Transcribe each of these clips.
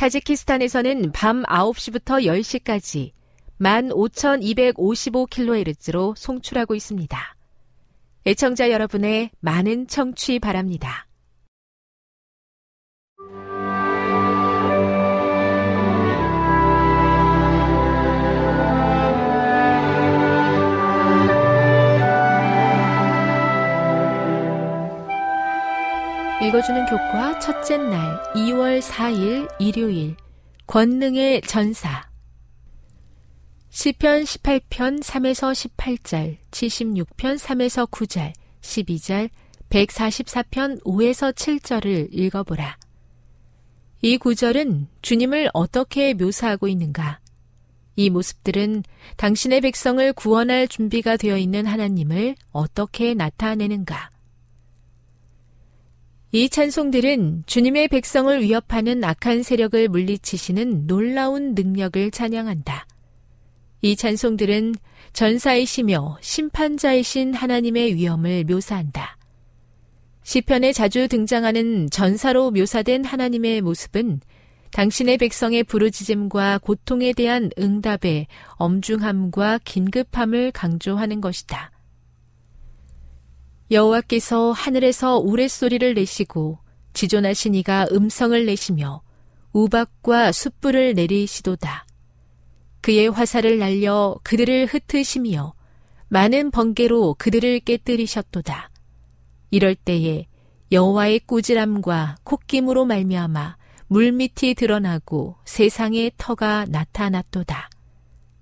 타지키스탄에서는 밤 9시부터 10시까지 15,255kHz로 송출하고 있습니다. 애청자 여러분의 많은 청취 바랍니다. 읽어주는 교과 첫째 날 2월 4일 일요일 권능의 전사 시편 18편 3에서 18절, 76편 3에서 9절, 12절, 144편 5에서 7절을 읽어보라. 이 구절은 주님을 어떻게 묘사하고 있는가? 이 모습들은 당신의 백성을 구원할 준비가 되어 있는 하나님을 어떻게 나타내는가? 이 찬송들은 주님의 백성을 위협하는 악한 세력을 물리치시는 놀라운 능력을 찬양한다. 이 찬송들은 전사이시며 심판자이신 하나님의 위엄을 묘사한다. 시편에 자주 등장하는 전사로 묘사된 하나님의 모습은 당신의 백성의 부르짖음과 고통에 대한 응답의 엄중함과 긴급함을 강조하는 것이다. 여호와께서 하늘에서 우레소리를 내시고 지존하신 이가 음성을 내시며 우박과 숯불을 내리시도다. 그의 화살을 날려 그들을 흩으시며 많은 번개로 그들을 깨뜨리셨도다. 이럴 때에 여호와의 꾸지람과 콧김으로 말미암아 물밑이 드러나고 세상의 터가 나타났도다.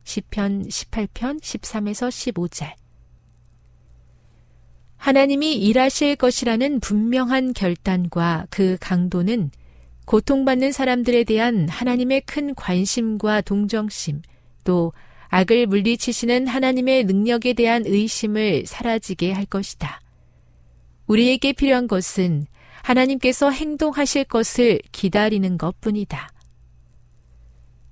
시편 18편 13에서 15절 하나님이 일하실 것이라는 분명한 결단과 그 강도는 고통받는 사람들에 대한 하나님의 큰 관심과 동정심, 또 악을 물리치시는 하나님의 능력에 대한 의심을 사라지게 할 것이다. 우리에게 필요한 것은 하나님께서 행동하실 것을 기다리는 것 뿐이다.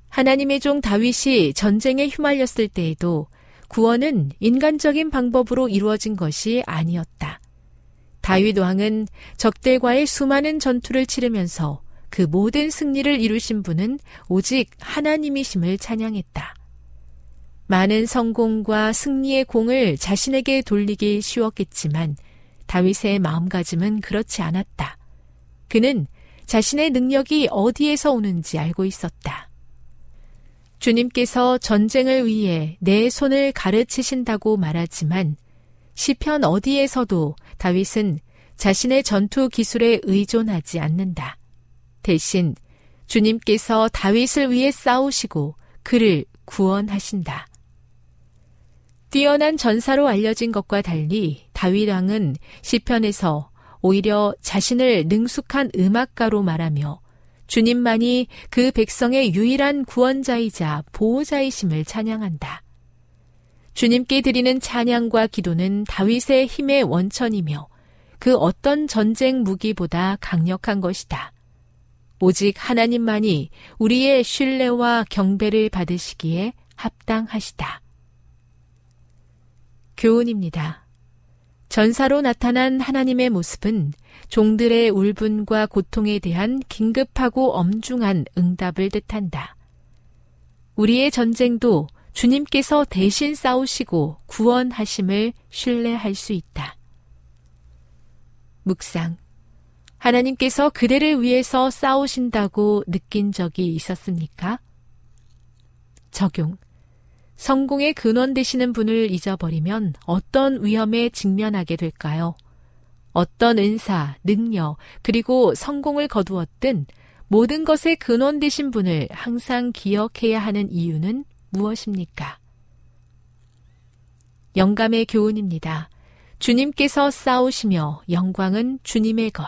하나님의 종 다윗이 전쟁에 휘말렸을 때에도 구원은 인간적인 방법으로 이루어진 것이 아니었다. 다윗 왕은 적들과의 수많은 전투를 치르면서 그 모든 승리를 이루신 분은 오직 하나님이심을 찬양했다. 많은 성공과 승리의 공을 자신에게 돌리기 쉬웠겠지만 다윗의 마음가짐은 그렇지 않았다. 그는 자신의 능력이 어디에서 오는지 알고 있었다. 주님께서 전쟁을 위해 내 손을 가르치신다고 말하지만 시편 어디에서도 다윗은 자신의 전투 기술에 의존하지 않는다. 대신 주님께서 다윗을 위해 싸우시고 그를 구원하신다. 뛰어난 전사로 알려진 것과 달리 다윗 왕은 시편에서 오히려 자신을 능숙한 음악가로 말하며 주님만이 그 백성의 유일한 구원자이자 보호자이심을 찬양한다. 주님께 드리는 찬양과 기도는 다윗의 힘의 원천이며 그 어떤 전쟁 무기보다 강력한 것이다. 오직 하나님만이 우리의 신뢰와 경배를 받으시기에 합당하시다. 교훈입니다. 전사로 나타난 하나님의 모습은 종들의 울분과 고통에 대한 긴급하고 엄중한 응답을 뜻한다. 우리의 전쟁도 주님께서 대신 싸우시고 구원하심을 신뢰할 수 있다. 묵상. 하나님께서 그대를 위해서 싸우신다고 느낀 적이 있었습니까? 적용. 성공의 근원 되시는 분을 잊어버리면 어떤 위험에 직면하게 될까요? 어떤 은사, 능력, 그리고 성공을 거두었든 모든 것의 근원 되신 분을 항상 기억해야 하는 이유는 무엇입니까? 영감의 교훈입니다. 주님께서 싸우시며 영광은 주님의 것.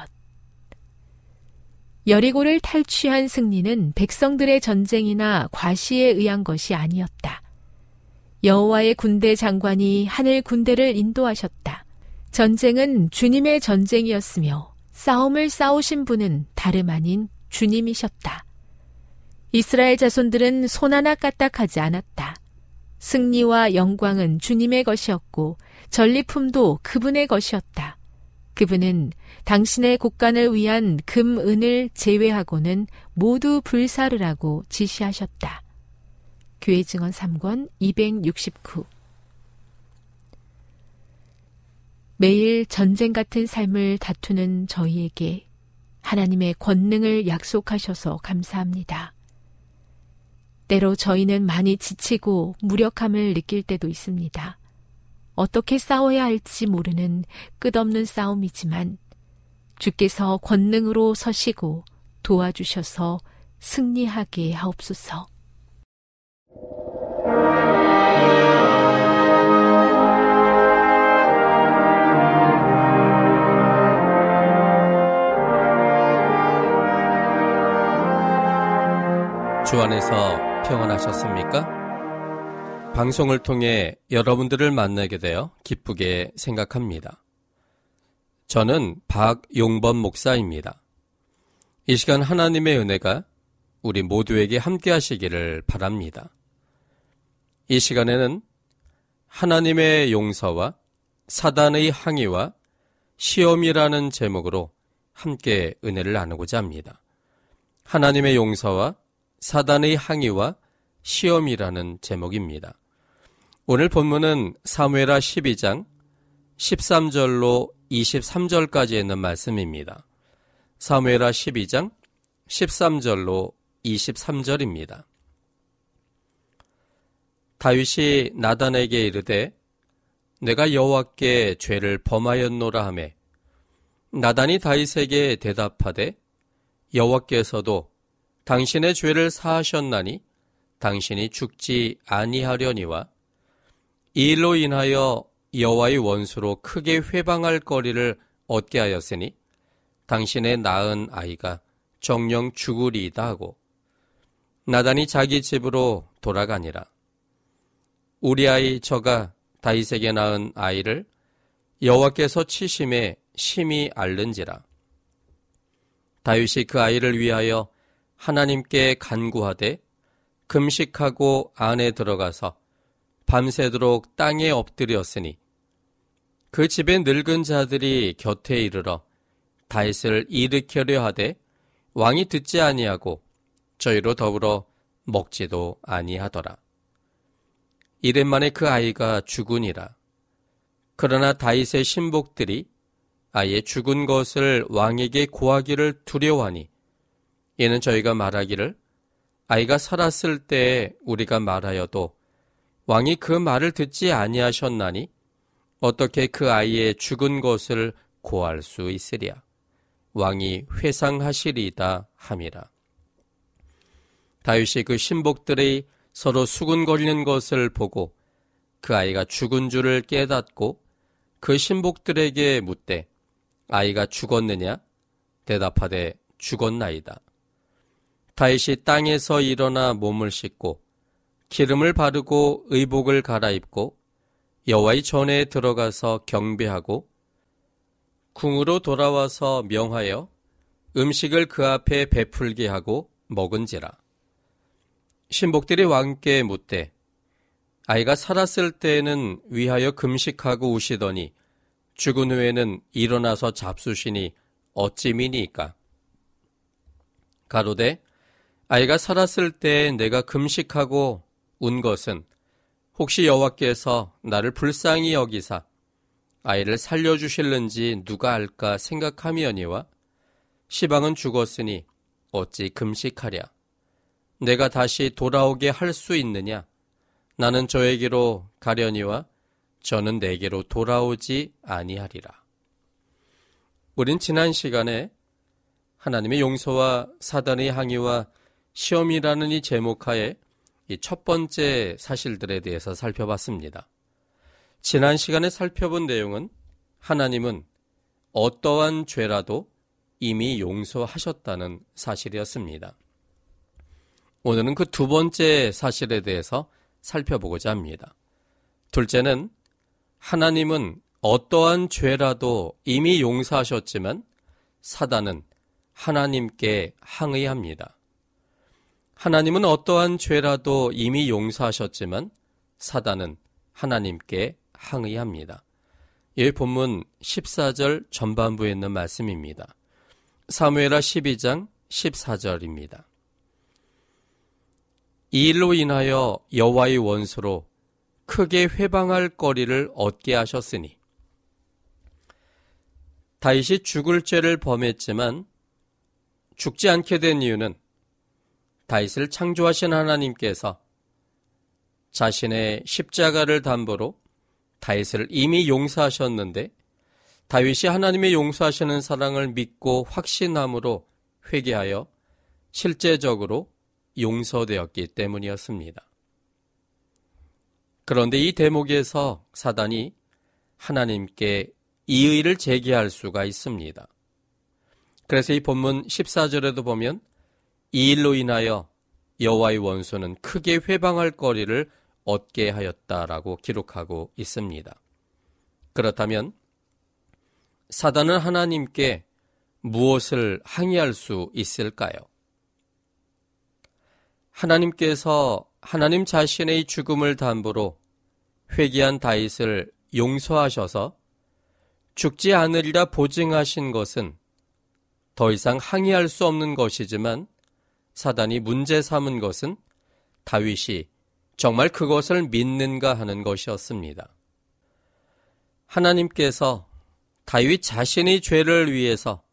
여리고를 탈취한 승리는 백성들의 전쟁이나 과시에 의한 것이 아니었다. 여호와의 군대 장관이 하늘 군대를 인도하셨다. 전쟁은 주님의 전쟁이었으며 싸움을 싸우신 분은 다름 아닌 주님이셨다. 이스라엘 자손들은 손 하나 까딱하지 않았다. 승리와 영광은 주님의 것이었고 전리품도 그분의 것이었다. 그분은 당신의 국간을 위한 금, 은을 제외하고는 모두 불사르라고 지시하셨다. 교회 증언 3권 269 매일 전쟁 같은 삶을 다투는 저희에게 하나님의 권능을 약속하셔서 감사합니다. 때로 저희는 많이 지치고 무력함을 느낄 때도 있습니다. 어떻게 싸워야 할지 모르는 끝없는 싸움이지만 주께서 권능으로 서시고 도와주셔서 승리하게 하옵소서. 주 안에서 평안하셨습니까? 방송을 통해 여러분들을 만나게 되어 기쁘게 생각합니다. 저는 박용범 목사입니다. 이 시간 하나님의 은혜가 우리 모두에게 함께 하시기를 바랍니다. 이 시간에는 하나님의 용서와 사단의 항의와 시험이라는 제목으로 함께 은혜를 나누고자 합니다. 하나님의 용서와 사단의 항의와 시험이라는 제목입니다. 오늘 본문은 사무에라 12장 13절로 23절까지 있는 말씀입니다. 사무에라 12장 13절로 23절입니다. 다윗이 나단에게 이르되 내가 여호와께 죄를 범하였노라 하매 나단이 다윗에게 대답하되 여호와께서도 당신의 죄를 사하셨나니 당신이 죽지 아니하려니와 이 일로 인하여 여호와의 원수로 크게 회방할 거리를 얻게 하였으니 당신의 낳은 아이가 정령 죽으리이다 하고 나단이 자기 집으로 돌아가니라. 우리 아이 저가 다윗에게 낳은 아이를 여호와께서 치심에 심히 앓는지라. 다윗이 그 아이를 위하여 하나님께 간구하되 금식하고 안에 들어가서 밤새도록 땅에 엎드렸으니 그 집에 늙은 자들이 곁에 이르러 다윗을 일으켜려 하되 왕이 듣지 아니하고 저희로 더불어 먹지도 아니하더라. 이랜 만에 그 아이가 죽으니라. 그러나 다윗의 신복들이 아예 죽은 것을 왕에게 고하기를 두려워하니 이는 저희가 말하기를 아이가 살았을 때 우리가 말하여도 왕이 그 말을 듣지 아니하셨나니 어떻게 그 아이의 죽은 것을 고할 수 있으랴 왕이 회상하시리이다 함이라 다윗이 그 신복들의 서로 수군거리는 것을 보고 그 아이가 죽은 줄을 깨닫고 그 신복들에게 묻되 아이가 죽었느냐? 대답하되 죽었나이다. 다윗이 땅에서 일어나 몸을 씻고 기름을 바르고 의복을 갈아입고 여호와의 전에 들어가서 경배하고 궁으로 돌아와서 명하여 음식을 그 앞에 베풀게 하고 먹은지라. 신복들이 왕께 묻되 아이가 살았을 때에는 위하여 금식하고 우시더니 죽은 후에는 일어나서 잡수시니 어찌 미니까? 가로되 아이가 살았을 때 내가 금식하고 운 것은 혹시 여호와께서 나를 불쌍히 여기사 아이를 살려주실는지 누가 알까 생각하미니와 시방은 죽었으니 어찌 금식하랴 내가 다시 돌아오게 할 수 있느냐 나는 저에게로 가려니와 저는 내게로 돌아오지 아니하리라. 우린 지난 시간에 하나님의 용서와 사단의 항의와 시험이라는 이 제목하에 이 첫 번째 사실들에 대해서 살펴봤습니다. 지난 시간에 살펴본 내용은 하나님은 어떠한 죄라도 이미 용서하셨다는 사실이었습니다. 오늘은 그 두 번째 사실에 대해서 살펴보고자 합니다. 둘째는 하나님은 어떠한 죄라도 이미 용서하셨지만 사단은 하나님께 항의합니다. 하나님은 어떠한 죄라도 이미 용서하셨지만 사단은 하나님께 항의합니다. 이 본문 14절 전반부에 있는 말씀입니다. 사무엘하 12장 14절입니다. 이 일로 인하여 여호와의 원수로 크게 회방할 거리를 얻게 하셨으니. 다윗이 죽을 죄를 범했지만 죽지 않게 된 이유는 다윗을 창조하신 하나님께서 자신의 십자가를 담보로 다윗을 이미 용서하셨는데 다윗이 하나님의 용서하시는 사랑을 믿고 확신함으로 회개하여 실제적으로 용서되었기 때문이었습니다. 그런데 이 대목에서 사단이 하나님께 이의를 제기할 수가 있습니다. 그래서 이 본문 14절에도 보면 이 일로 인하여 여호와의 원수는 크게 회방할 거리를 얻게 하였다라고 기록하고 있습니다. 그렇다면 사단은 하나님께 무엇을 항의할 수 있을까요? 하나님께서 하나님 자신의 죽음을 담보로 회개한 다윗을 용서하셔서 죽지 않으리라 보증하신 것은 더 이상 항의할 수 없는 것이지만 사단이 문제 삼은 것은 다윗이 정말 그것을 믿는가 하는 것이었습니다. 하나님께서 다윗 자신의 죄를 위해서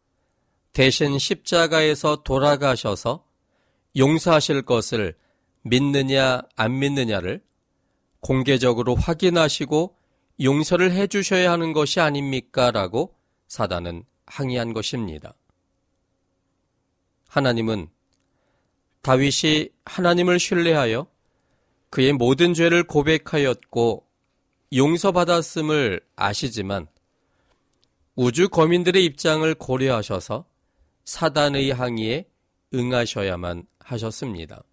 대신 십자가에서 돌아가셔서 용서하실 것을 믿느냐 안 믿느냐를 공개적으로 확인하시고 용서를 해 주셔야 하는 것이 아닙니까? 라고 사단은 항의한 것입니다. 하나님은 다윗이 하나님을 신뢰하여 그의 모든 죄를 고백하였고 용서받았음을 아시지만 우주 거민들의 입장을 고려하셔서 사단의 항의에 응하셔야만 하셨습니다.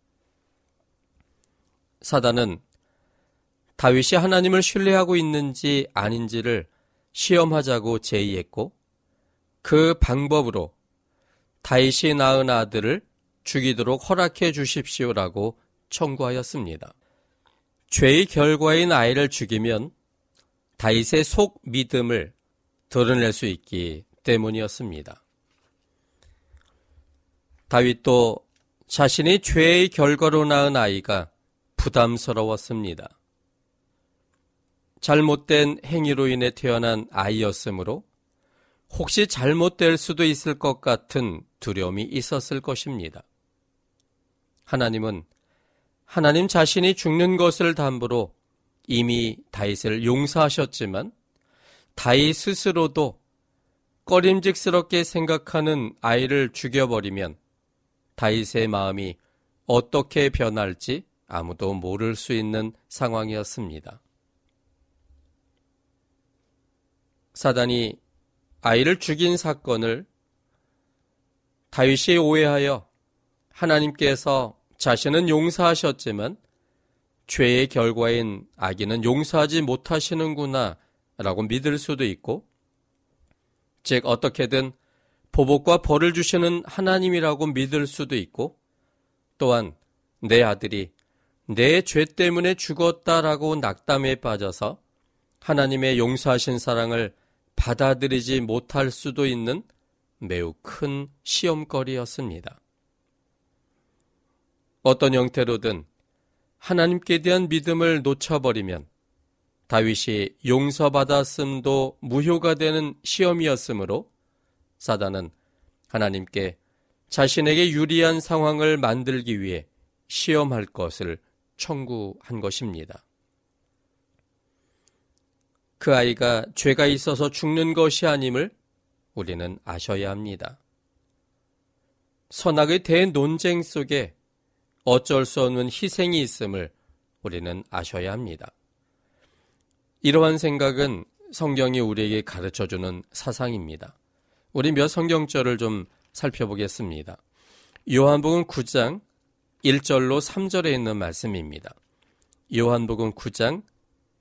사단은 다윗이 하나님을 신뢰하고 있는지 아닌지를 시험하자고 제의했고 그 방법으로 다윗이 낳은 아들을 죽이도록 허락해 주십시오라고 청구하였습니다. 죄의 결과인 아이를 죽이면 다윗의 속 믿음을 드러낼 수 있기 때문이었습니다. 다윗도 자신의 죄의 결과로 낳은 아이가 부담스러웠습니다. 잘못된 행위로 인해 태어난 아이였으므로 혹시 잘못될 수도 있을 것 같은 두려움이 있었을 것입니다. 하나님은 하나님 자신이 죽는 것을 담보로 이미 다윗을 용서하셨지만 다윗 스스로도 꺼림직스럽게 생각하는 아이를 죽여버리면 다윗의 마음이 어떻게 변할지 아무도 모를 수 있는 상황이었습니다. 사단이 아이를 죽인 사건을 다윗이 오해하여 하나님께서 자신은 용서하셨지만 죄의 결과인 아기는 용서하지 못하시는구나 라고 믿을 수도 있고, 즉, 어떻게든 보복과 벌을 주시는 하나님이라고 믿을 수도 있고, 또한 내 아들이 내 죄 때문에 죽었다라고 낙담에 빠져서 하나님의 용서하신 사랑을 받아들이지 못할 수도 있는 매우 큰 시험거리였습니다. 어떤 형태로든 하나님께 대한 믿음을 놓쳐버리면 다윗이 용서받았음도 무효가 되는 시험이었으므로 사단은 하나님께 자신에게 유리한 상황을 만들기 위해 시험할 것을 청구한 것입니다. 그 아이가 죄가 있어서 죽는 것이 아님을 우리는 아셔야 합니다. 선악의 대논쟁 속에 어쩔 수 없는 희생이 있음을 우리는 아셔야 합니다. 이러한 생각은 성경이 우리에게 가르쳐 주는 사상입니다. 우리 몇 성경절을 좀 살펴보겠습니다. 요한복음 9장 1절로 3절에 있는 말씀입니다. 요한복음 9장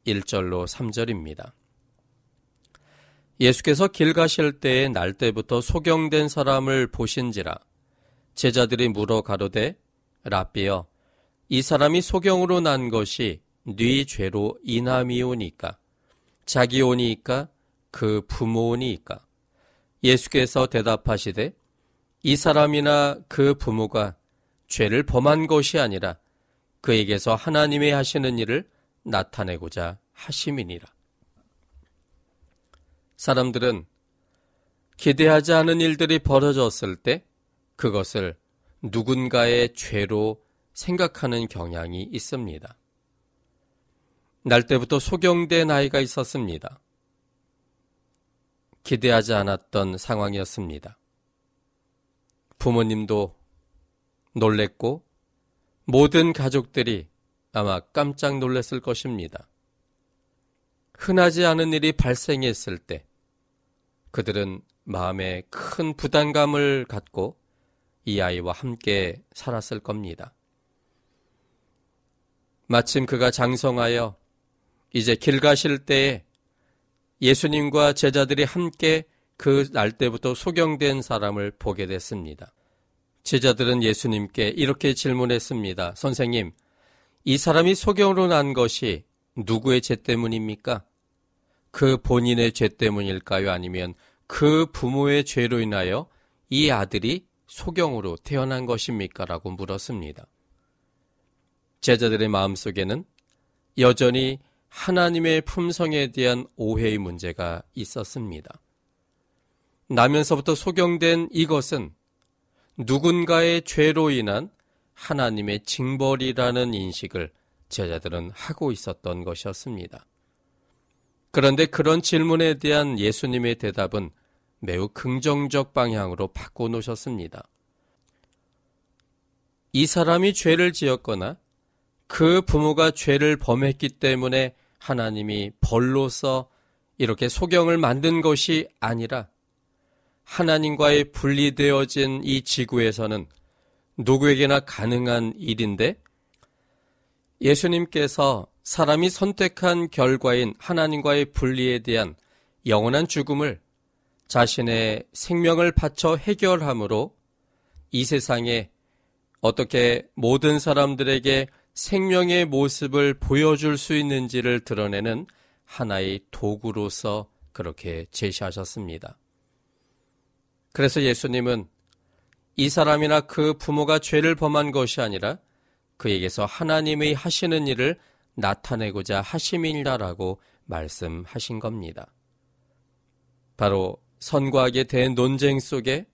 1절로 3절입니다. 예수께서 길 가실 때에 날 때부터 소경된 사람을 보신지라 제자들이 물어 가로되 라비여 이 사람이 소경으로 난 것이 네 죄로 인함이오니까 자기 오니까 그 부모오니까 예수께서 대답하시되 이 사람이나 그 부모가 죄를 범한 것이 아니라 그에게서 하나님의 하시는 일을 나타내고자 하심이니라. 사람들은 기대하지 않은 일들이 벌어졌을 때 그것을 누군가의 죄로 생각하는 경향이 있습니다. 날 때부터 소경된 아이가 있었습니다. 기대하지 않았던 상황이었습니다. 부모님도 놀랬고 모든 가족들이 아마 깜짝 놀랐을 것입니다. 흔하지 않은 일이 발생했을 때 그들은 마음에 큰 부담감을 갖고 이 아이와 함께 살았을 겁니다. 마침 그가 장성하여 이제 길 가실 때에 예수님과 제자들이 함께 그 날 때부터 소경된 사람을 보게 됐습니다. 제자들은 예수님께 이렇게 질문했습니다. 선생님, 이 사람이 소경으로 난 것이 누구의 죄 때문입니까? 그 본인의 죄 때문일까요? 아니면 그 부모의 죄로 인하여 이 아들이 소경으로 태어난 것입니까? 라고 물었습니다. 제자들의 마음속에는 여전히 하나님의 품성에 대한 오해의 문제가 있었습니다. 나면서부터 소경된 이것은 누군가의 죄로 인한 하나님의 징벌이라는 인식을 제자들은 하고 있었던 것이었습니다. 그런데 그런 질문에 대한 예수님의 대답은 매우 긍정적 방향으로 바꿔놓으셨습니다. 이 사람이 죄를 지었거나 그 부모가 죄를 범했기 때문에 하나님이 벌로서 이렇게 소경을 만든 것이 아니라 하나님과의 분리되어진 이 지구에서는 누구에게나 가능한 일인데 예수님께서 사람이 선택한 결과인 하나님과의 분리에 대한 영원한 죽음을 자신의 생명을 바쳐 해결함으로 이 세상에 어떻게 모든 사람들에게 생명의 모습을 보여줄 수 있는지를 드러내는 하나의 도구로서 그렇게 제시하셨습니다. 그래서 예수님은 이 사람이나 그 부모가 죄를 범한 것이 아니라 그에게서 하나님의 하시는 일을 나타내고자 하심이라라고 말씀하신 겁니다. 바로 선과 악의 대논쟁 속에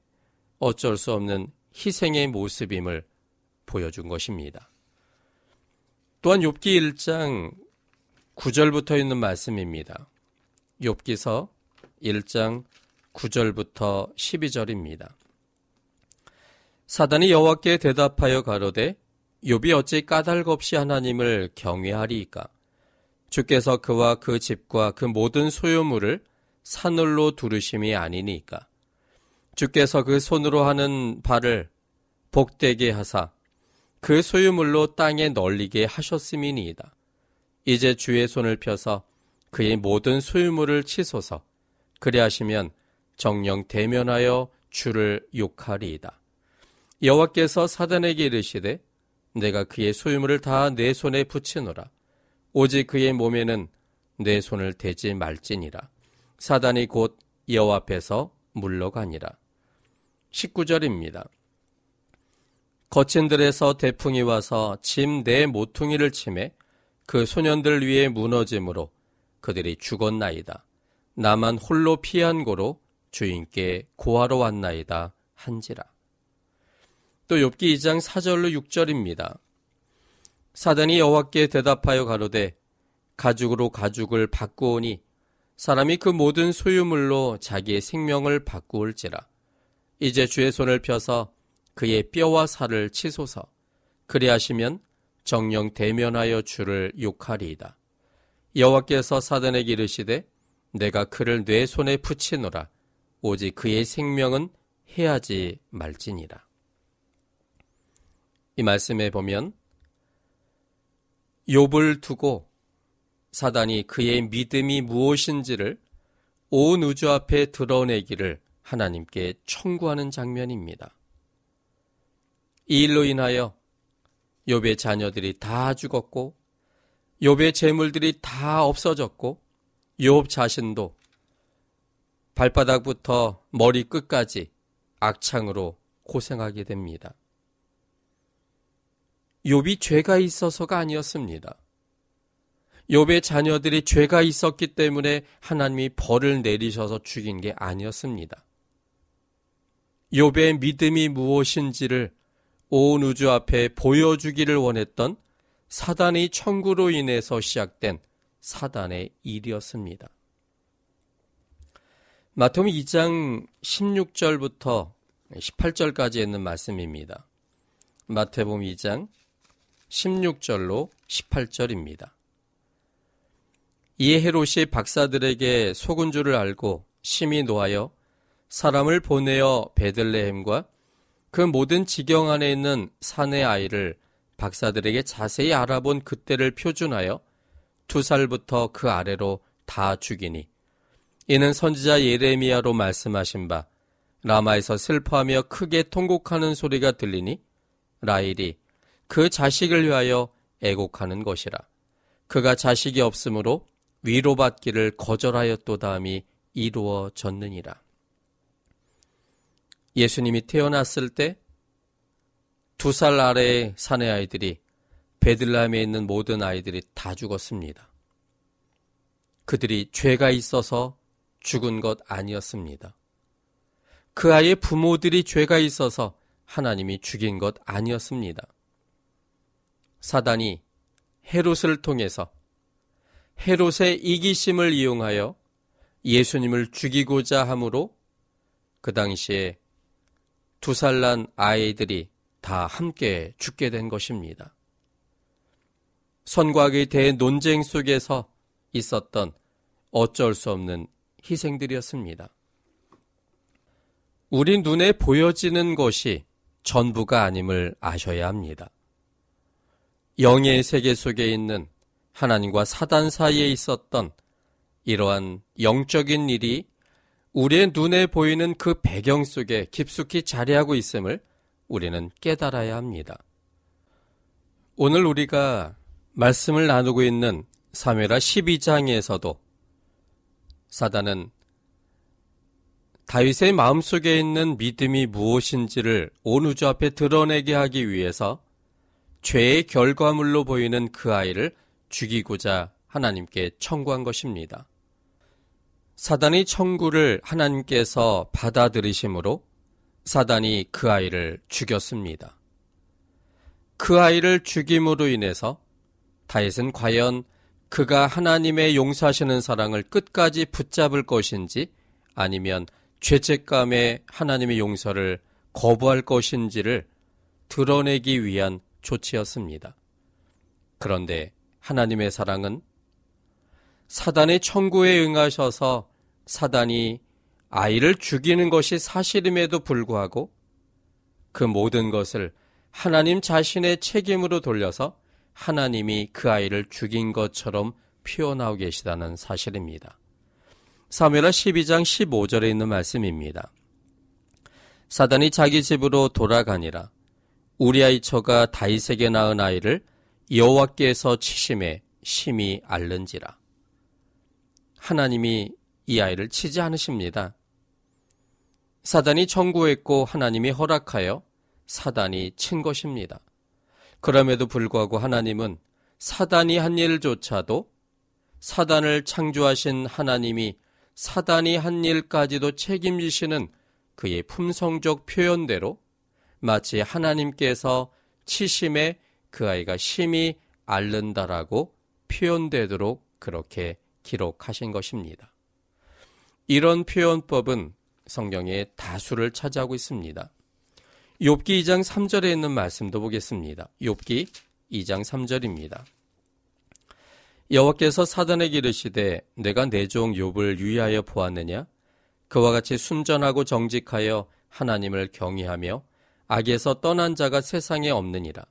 어쩔 수 없는 희생의 모습임을 보여준 것입니다. 또한 욥기 1장 9절부터 있는 말씀입니다. 욥기서 1장 9절부터 12절입니다. 사단이 여호와께 대답하여 가로되 욥이 어찌 까닭 없이 하나님을 경외하리이까? 주께서 그와 그 집과 그 모든 소유물을 산울로 두르심이 아니니까. 주께서 그 손으로 하는 바를 복되게 하사 그 소유물로 땅에 널리게 하셨음이니이다. 이제 주의 손을 펴서 그의 모든 소유물을 치소서. 그리하시면 정령 대면하여 주를 욕하리이다. 여호와께서 사단에게 이르시되 내가 그의 소유물을 다 내 손에 붙이노라. 오직 그의 몸에는 내 손을 대지 말지니라. 사단이 곧 여호와 앞에서 물러가니라. 19절입니다. 거친 들에서 대풍이 와서 짐 내 모퉁이를 침해 그 소년들 위에 무너짐으로 그들이 죽었나이다. 나만 홀로 피한 고로 주인께 고하러 왔나이다 한지라. 또 욥기 2장 4절로 6절입니다. 사단이 여호와께 대답하여 가로되 가죽으로 가죽을 바꾸오니 사람이 그 모든 소유물로 자기의 생명을 바꾸올지라. 이제 주의 손을 펴서 그의 뼈와 살을 치소서. 그리하시면 정령 대면하여 주를 욕하리이다. 여호와께서 사단에게 이르시되 내가 그를 내 손에 붙이노라. 오직 그의 생명은 해하지 말지니라. 이 말씀에 보면 욥을 두고 사단이 그의 믿음이 무엇인지를 온 우주 앞에 드러내기를 하나님께 청구하는 장면입니다. 이 일로 인하여 욥의 자녀들이 다 죽었고 욥의 재물들이 다 없어졌고 욥 자신도 발바닥부터 머리 끝까지 악창으로 고생하게 됩니다. 욥이 죄가 있어서가 아니었습니다. 욥의 자녀들이 죄가 있었기 때문에 하나님이 벌을 내리셔서 죽인 게 아니었습니다. 욥의 믿음이 무엇인지를 온 우주 앞에 보여주기를 원했던 사단의 청구로 인해서 시작된 사단의 일이었습니다. 마태복음 2장 16절부터 18절까지 있는 말씀입니다. 마태복음 2장 16절로 18절입니다. 이에 헤롯이 박사들에게 속은 줄을 알고 심히 노하여 사람을 보내어 베들레헴과 그 모든 지경 안에 있는 산의 아이를 박사들에게 자세히 알아본 그때를 표준하여 두 살부터 그 아래로 다 죽이니 이는 선지자 예레미야로 말씀하신 바 라마에서 슬퍼하며 크게 통곡하는 소리가 들리니 라일이 그 자식을 위하여 애곡하는 것이라. 그가 자식이 없으므로 위로받기를 거절하였도다 함이 이루어졌느니라. 예수님이 태어났을 때 두 살 아래의 사내 아이들이 베들라헴에 있는 모든 아이들이 다 죽었습니다. 그들이 죄가 있어서 죽은 것 아니었습니다. 그 아이의 부모들이 죄가 있어서 하나님이 죽인 것 아니었습니다. 사단이 헤롯을 통해서 헤롯의 이기심을 이용하여 예수님을 죽이고자 함으로 그 당시에 두 살 난 아이들이 다 함께 죽게 된 것입니다. 선과 악의 대논쟁 속에서 있었던 어쩔 수 없는 희생들이었습니다. 우리 눈에 보여지는 것이 전부가 아님을 아셔야 합니다. 영의 세계 속에 있는 하나님과 사단 사이에 있었던 이러한 영적인 일이 우리의 눈에 보이는 그 배경 속에 깊숙이 자리하고 있음을 우리는 깨달아야 합니다. 오늘 우리가 말씀을 나누고 있는 사회라 12장에서도 사단은 다윗의 마음속에 있는 믿음이 무엇인지를 온 우주 앞에 드러내게 하기 위해서 죄의 결과물로 보이는 그 아이를 죽이고자 하나님께 청구한 것입니다. 사단의 청구를 하나님께서 받아들이심으로 사단이 그 아이를 죽였습니다. 그 아이를 죽임으로 인해서 다윗은 과연 그가 하나님의 용서하시는 사랑을 끝까지 붙잡을 것인지 아니면 죄책감에 하나님의 용서를 거부할 것인지를 드러내기 위한 조치였습니다. 그런데 하나님의 사랑은 사단의 청구에 응하셔서 사단이 아이를 죽이는 것이 사실임에도 불구하고 그 모든 것을 하나님 자신의 책임으로 돌려서 하나님이 그 아이를 죽인 것처럼 표현하고 계시다는 사실입니다. 사무엘하 12장 15절에 있는 말씀입니다. 사단이 자기 집으로 돌아가니라 우리 아이 처가 다이색에 낳은 아이를 여호와께서 치심에 심히 앓는지라. 하나님이 이 아이를 치지 않으십니다. 사단이 청구했고 하나님이 허락하여 사단이 친 것입니다. 그럼에도 불구하고 하나님은 사단이 한 일조차도 사단을 창조하신 하나님이 사단이 한 일까지도 책임지시는 그의 품성적 표현대로 마치 하나님께서 치심에 그 아이가 심히 앓는다라고 표현되도록 그렇게 기록하신 것입니다. 이런 표현법은 성경에 다수를 차지하고 있습니다. 욥기 2장 3절에 있는 말씀도 보겠습니다. 욥기 2장 3절입니다. 여호와께서 사단에게 이르시되 내가 내 종 욥을 유의하여 보았느냐 그와 같이 순전하고 정직하여 하나님을 경외하며 악에서 떠난 자가 세상에 없느니라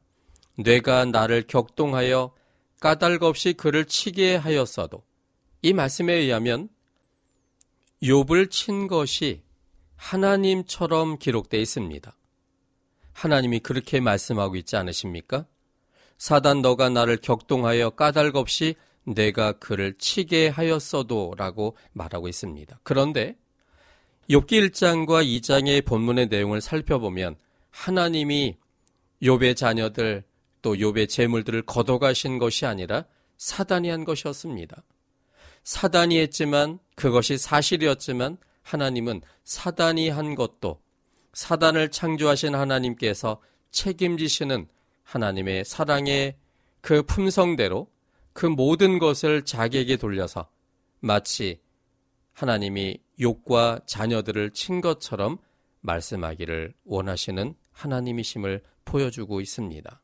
뇌가 나를 격동하여 까닭 없이 그를 치게 하였어도 이 말씀에 의하면 욥을 친 것이 하나님처럼 기록되어 있습니다. 하나님이 그렇게 말씀하고 있지 않으십니까? 사단 너가 나를 격동하여 까닭 없이 내가 그를 치게 하였어도 라고 말하고 있습니다. 그런데 욥기 1장과 2장의 본문의 내용을 살펴보면 하나님이 욥의 자녀들 또 욥의 재물들을 걷어가신 것이 아니라 사단이 한 것이었습니다. 사단이 했지만 그것이 사실이었지만 하나님은 사단이 한 것도 사단을 창조하신 하나님께서 책임지시는 하나님의 사랑의 그 품성대로 그 모든 것을 자기에게 돌려서 마치 하나님이 욕과 자녀들을 친 것처럼 말씀하기를 원하시는 하나님이심을 보여주고 있습니다.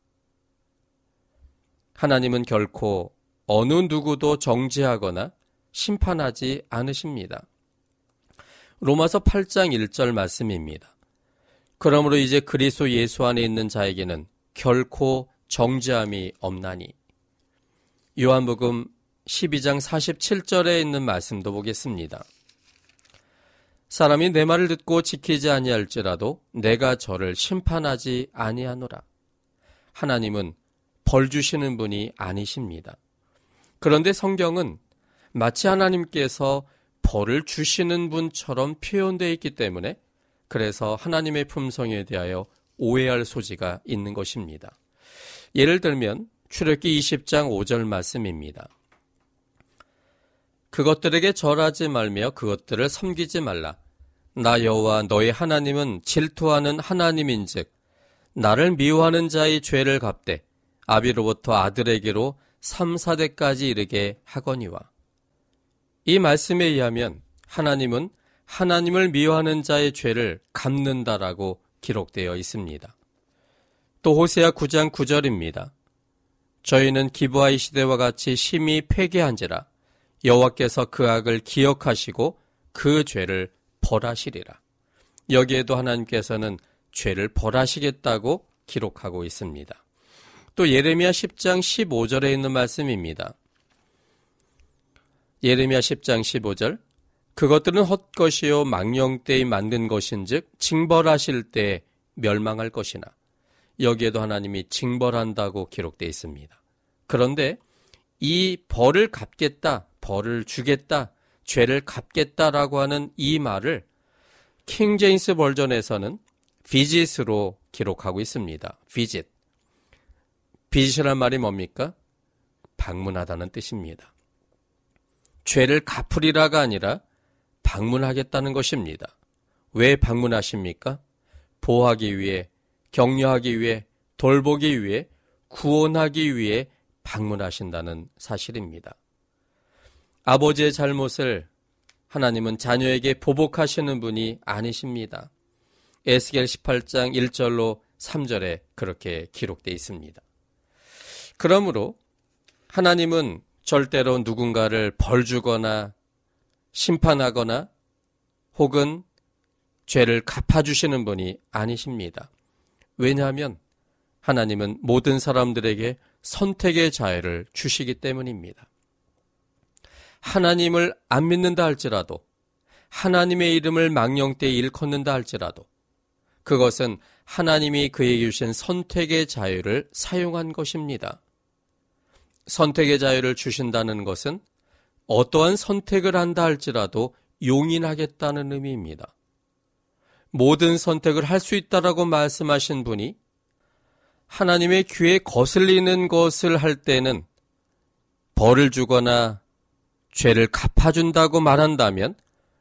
하나님은 결코 어느 누구도 정죄하거나 심판하지 않으십니다. 로마서 8장 1절 말씀입니다. 그러므로 이제 그리스도 예수 안에 있는 자에게는 결코 정죄함이 없나니. 요한복음 12장 47절에 있는 말씀도 보겠습니다. 사람이 내 말을 듣고 지키지 아니할지라도 내가 저를 심판하지 아니하노라. 하나님은 벌 주시는 분이 아니십니다. 그런데 성경은 마치 하나님께서 벌을 주시는 분처럼 표현되어 있기 때문에 그래서 하나님의 품성에 대하여 오해할 소지가 있는 것입니다. 예를 들면 출애기 20장 5절 말씀입니다. 그것들에게 절하지 말며 그것들을 섬기지 말라. 나 여호와 너의 하나님은 질투하는 하나님인즉 나를 미워하는 자의 죄를 갚되 아비로부터 아들에게로 3, 4대까지 이르게 하거니와 이 말씀에 의하면 하나님은 하나님을 미워하는 자의 죄를 갚는다라고 기록되어 있습니다. 또 호세아 9장 9절입니다. 저희는 기부아의 시대와 같이 심히 폐괴한지라 여호와께서 그 악을 기억하시고 그 죄를 벌하시리라. 여기에도 하나님께서는 죄를 벌하시겠다고 기록하고 있습니다. 또 예레미야 10장 15절에 있는 말씀입니다. 예레미야 10장 15절 그것들은 헛것이요 망령 때에 만든 것인즉 징벌하실 때 멸망할 것이나 여기에도 하나님이 징벌한다고 기록되어 있습니다. 그런데 이 벌을 갚겠다, 벌을 주겠다, 죄를 갚겠다라고 하는 이 말을 킹 제임스 버전에서는 비짓으로 기록하고 있습니다. 비짓. 비짓이란 말이 뭡니까? 방문하다는 뜻입니다. 죄를 갚으리라가 아니라 방문하겠다는 것입니다. 왜 방문하십니까? 보호하기 위해, 격려하기 위해, 돌보기 위해, 구원하기 위해 방문하신다는 사실입니다. 아버지의 잘못을 하나님은 자녀에게 보복하시는 분이 아니십니다. 에스겔 18장 1절로 3절에 그렇게 기록되어 있습니다. 그러므로 하나님은 절대로 누군가를 벌 주거나 심판하거나 혹은 죄를 갚아주시는 분이 아니십니다. 왜냐하면 하나님은 모든 사람들에게 선택의 자유를 주시기 때문입니다. 하나님을 안 믿는다 할지라도 하나님의 이름을 망령때 일컫는다 할지라도 그것은 하나님이 그에게 주신 선택의 자유를 사용한 것입니다. 선택의 자유를 주신다는 것은 어떠한 선택을 한다 할지라도 용인하겠다는 의미입니다. 모든 선택을 할 수 있다라고 말씀하신 분이 하나님의 귀에 거슬리는 것을 할 때는 벌을 주거나 죄를 갚아준다고 말한다면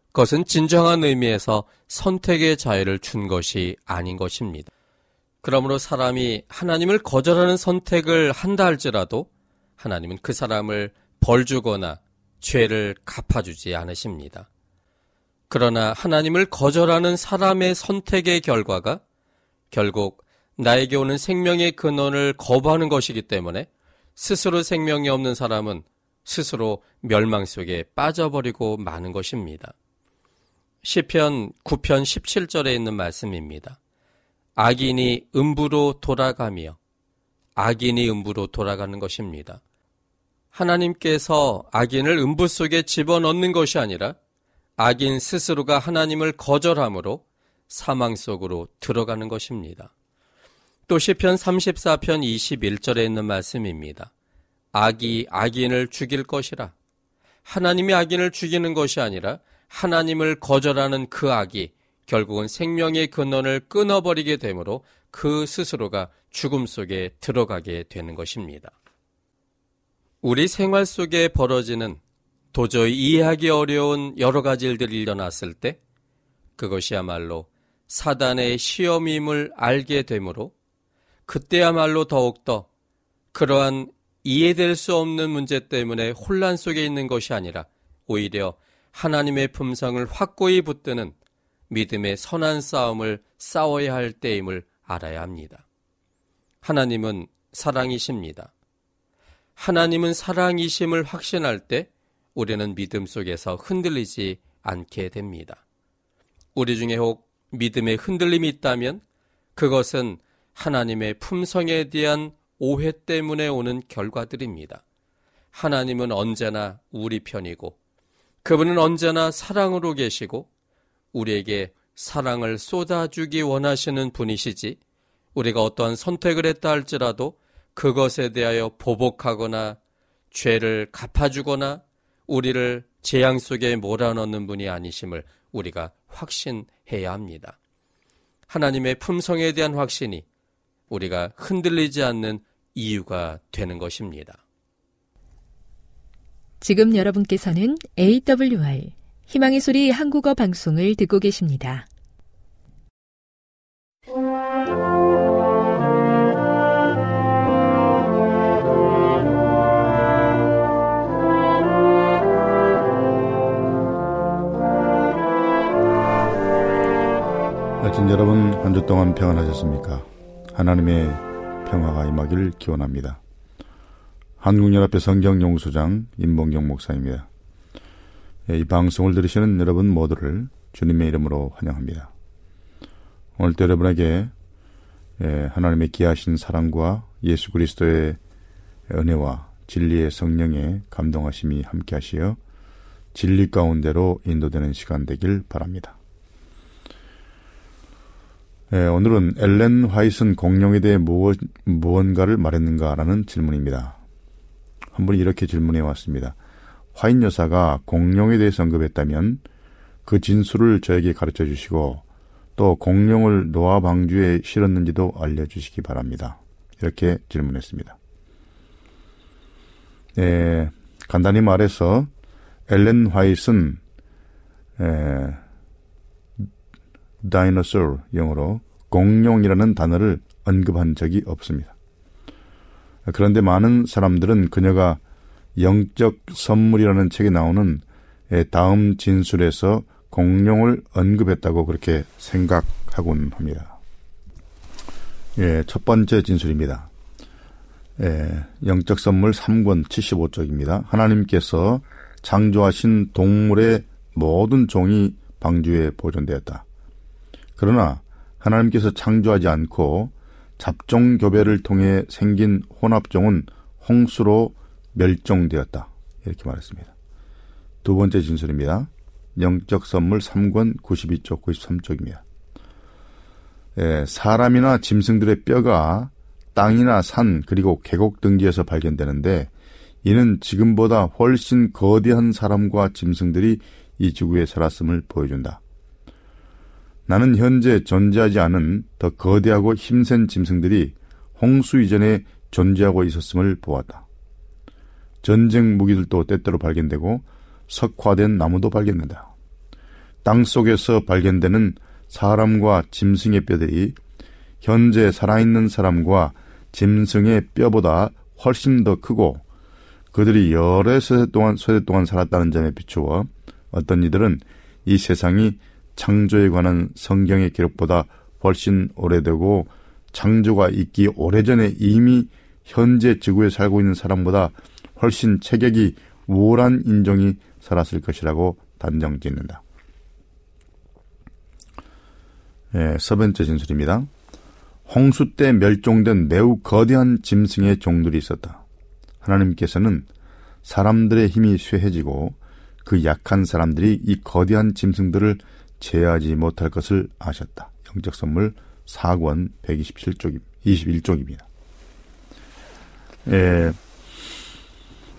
그것은 진정한 의미에서 선택의 자유를 준 것이 아닌 것입니다. 그러므로 사람이 하나님을 거절하는 선택을 한다 할지라도 하나님은 그 사람을 벌 주거나 죄를 갚아주지 않으십니다. 그러나 하나님을 거절하는 사람의 선택의 결과가 결국 나에게 오는 생명의 근원을 거부하는 것이기 때문에 스스로 생명이 없는 사람은 스스로 멸망 속에 빠져버리고 마는 것입니다. 시편 9편 17절에 있는 말씀입니다. 악인이 음부로 돌아가며 악인이 음부로 돌아가는 것입니다. 하나님께서 악인을 음부 속에 집어넣는 것이 아니라 악인 스스로가 하나님을 거절함으로 사망 속으로 들어가는 것입니다. 또 시편 34편 21절에 있는 말씀입니다. 악이 악인을 죽일 것이라. 하나님이 악인을 죽이는 것이 아니라 하나님을 거절하는 그 악이 결국은 생명의 근원을 끊어버리게 되므로 그 스스로가 죽음 속에 들어가게 되는 것입니다. 우리 생활 속에 벌어지는 도저히 이해하기 어려운 여러 가지 일들이 일어났을 때 그것이야말로 사단의 시험임을 알게 되므로 그때야말로 더욱더 그러한 이해될 수 없는 문제 때문에 혼란 속에 있는 것이 아니라 오히려 하나님의 품성을 확고히 붙드는 믿음의 선한 싸움을 싸워야 할 때임을 알아야 합니다. 하나님은 사랑이십니다. 하나님은 사랑이심을 확신할 때 우리는 믿음 속에서 흔들리지 않게 됩니다. 우리 중에 혹 믿음의 흔들림이 있다면 그것은 하나님의 품성에 대한 오해 때문에 오는 결과들입니다. 하나님은 언제나 우리 편이고 그분은 언제나 사랑으로 계시고 우리에게 사랑을 쏟아주기 원하시는 분이시지 우리가 어떠한 선택을 했다 할지라도 그것에 대하여 보복하거나 죄를 갚아주거나 우리를 재앙 속에 몰아넣는 분이 아니심을 우리가 확신해야 합니다. 하나님의 품성에 대한 확신이 우리가 흔들리지 않는 이유가 되는 것입니다. 지금 여러분께서는 AWR 희망의 소리 한국어 방송을 듣고 계십니다. 하여튼 여러분 한 주 동안 평안하셨습니까? 하나님의 평화가 임하기를 기원합니다. 한국연합회 성경연구소장 임봉경 목사입니다. 예, 이 방송을 들으시는 여러분 모두를 주님의 이름으로 환영합니다. 오늘도 여러분에게 예, 하나님의 기하신 사랑과 예수 그리스도의 은혜와 진리의 성령의 감동하심이 함께하시어 진리 가운데로 인도되는 시간 되길 바랍니다. 예, 오늘은 엘렌 화이슨 공룡에 대해 무언가를 말했는가라는 질문입니다. 한 분이 이렇게 질문해 왔습니다. 화인 여사가 공룡에 대해서 언급했다면 그 진술을 저에게 가르쳐 주시고 또 공룡을 노아 방주에 실었는지도 알려주시기 바랍니다. 이렇게 질문했습니다. 예, 간단히 말해서 엘렌 화이트는 에, 다이너솔 영어로 공룡이라는 단어를 언급한 적이 없습니다. 그런데 많은 사람들은 그녀가 영적 선물이라는 책에 나오는 다음 진술에서 공룡을 언급했다고 그렇게 생각하곤 합니다. 예, 첫 번째 진술입니다. 예, 영적 선물 3권 75쪽입니다. 하나님께서 창조하신 동물의 모든 종이 방주에 보존되었다. 그러나 하나님께서 창조하지 않고 잡종 교배를 통해 생긴 혼합종은 홍수로 멸종되었다. 이렇게 말했습니다. 두 번째 진술입니다. 영적 선물 3권 92쪽 93쪽입니다. 예, 사람이나 짐승들의 뼈가 땅이나 산 그리고 계곡 등지에서 발견되는데 이는 지금보다 훨씬 거대한 사람과 짐승들이 이 지구에 살았음을 보여준다. 나는 현재 존재하지 않은 더 거대하고 힘센 짐승들이 홍수 이전에 존재하고 있었음을 보았다. 전쟁 무기들도 때때로 발견되고 석화된 나무도 발견된다. 땅 속에서 발견되는 사람과 짐승의 뼈들이 현재 살아있는 사람과 짐승의 뼈보다 훨씬 더 크고 그들이 여러 세대 동안 세대 동안 살았다는 점에 비추어 어떤 이들은 이 세상이 창조에 관한 성경의 기록보다 훨씬 오래되고 창조가 있기 오래전에 이미 현재 지구에 살고 있는 사람보다 훨씬 체격이 우월한 인종이 살았을 것이라고 단정 짓는다. 예, 세 번째 진술입니다. 홍수 때 멸종된 매우 거대한 짐승의 종들이 있었다. 하나님께서는 사람들의 힘이 쇠해지고 그 약한 사람들이 이 거대한 짐승들을 제어하지 못할 것을 아셨다. 영적 선물 4권 127쪽, 21쪽입니다. 예,